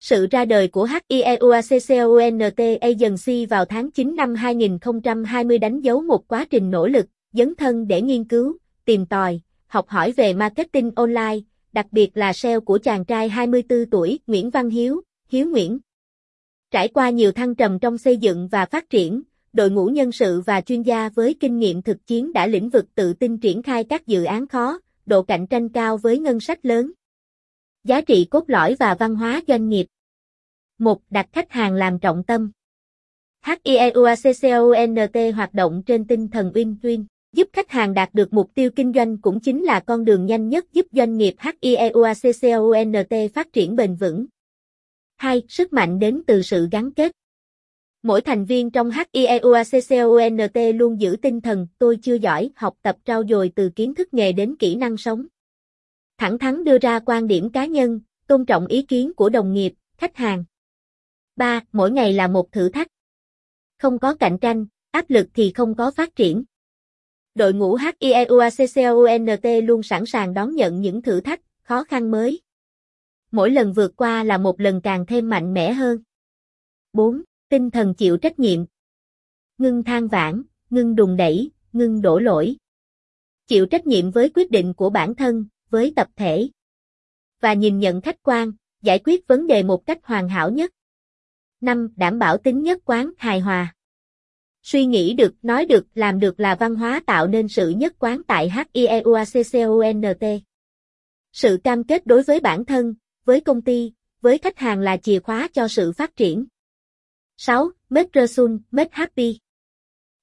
Sự ra đời của HIEUACCONT Agency vào tháng 9 năm 2020 đánh dấu một quá trình nỗ lực, dấn thân để nghiên cứu, tìm tòi, học hỏi về marketing online, đặc biệt là SEO của chàng trai 24 tuổi Nguyễn Văn Hiếu, Hiếu Nguyễn. Trải qua nhiều thăng trầm trong xây dựng và phát triển, đội ngũ nhân sự và chuyên gia với kinh nghiệm thực chiến đã lĩnh vực tự tin triển khai các dự án khó, độ cạnh tranh cao với ngân sách lớn. Giá trị cốt lõi và văn hóa doanh nghiệp. 1. Đặt khách hàng làm trọng tâm. HIEUACCONT hoạt động trên tinh thần win-win, giúp khách hàng đạt được mục tiêu kinh doanh cũng chính là con đường nhanh nhất giúp doanh nghiệp HIEUACCONT phát triển bền vững. 2. Sức mạnh đến từ sự gắn kết. Mỗi thành viên trong HIEUACCONT luôn giữ tinh thần tôi chưa giỏi, học tập trao dồi từ kiến thức nghề đến kỹ năng sống. Thẳng thắn đưa ra quan điểm cá nhân, tôn trọng ý kiến của đồng nghiệp, khách hàng. 3. Mỗi ngày là một thử thách. Không có cạnh tranh, áp lực thì không có phát triển. Đội ngũ HIEUACCONT luôn sẵn sàng đón nhận những thử thách, khó khăn mới. Mỗi lần vượt qua là một lần càng thêm mạnh mẽ hơn. 4. Tinh thần chịu trách nhiệm. Ngưng than vãn, ngưng đùng đẩy, ngưng đổ lỗi. Chịu trách nhiệm với quyết định của bản thân, với tập thể. Và nhìn nhận khách quan, giải quyết vấn đề một cách hoàn hảo nhất. 5. Đảm bảo tính nhất quán, hài hòa. Suy nghĩ được, nói được, làm được là văn hóa tạo nên sự nhất quán tại HIEUACCONT. Sự cam kết đối với bản thân, với công ty, với khách hàng là chìa khóa cho sự phát triển. 6. Make Sun, make happy.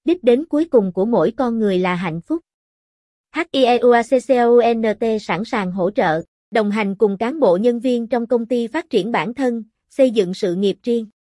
Đích đến cuối cùng của mỗi con người là hạnh phúc. HIEUACCONT sẵn sàng hỗ trợ, đồng hành cùng cán bộ nhân viên trong công ty phát triển bản thân, xây dựng sự nghiệp riêng.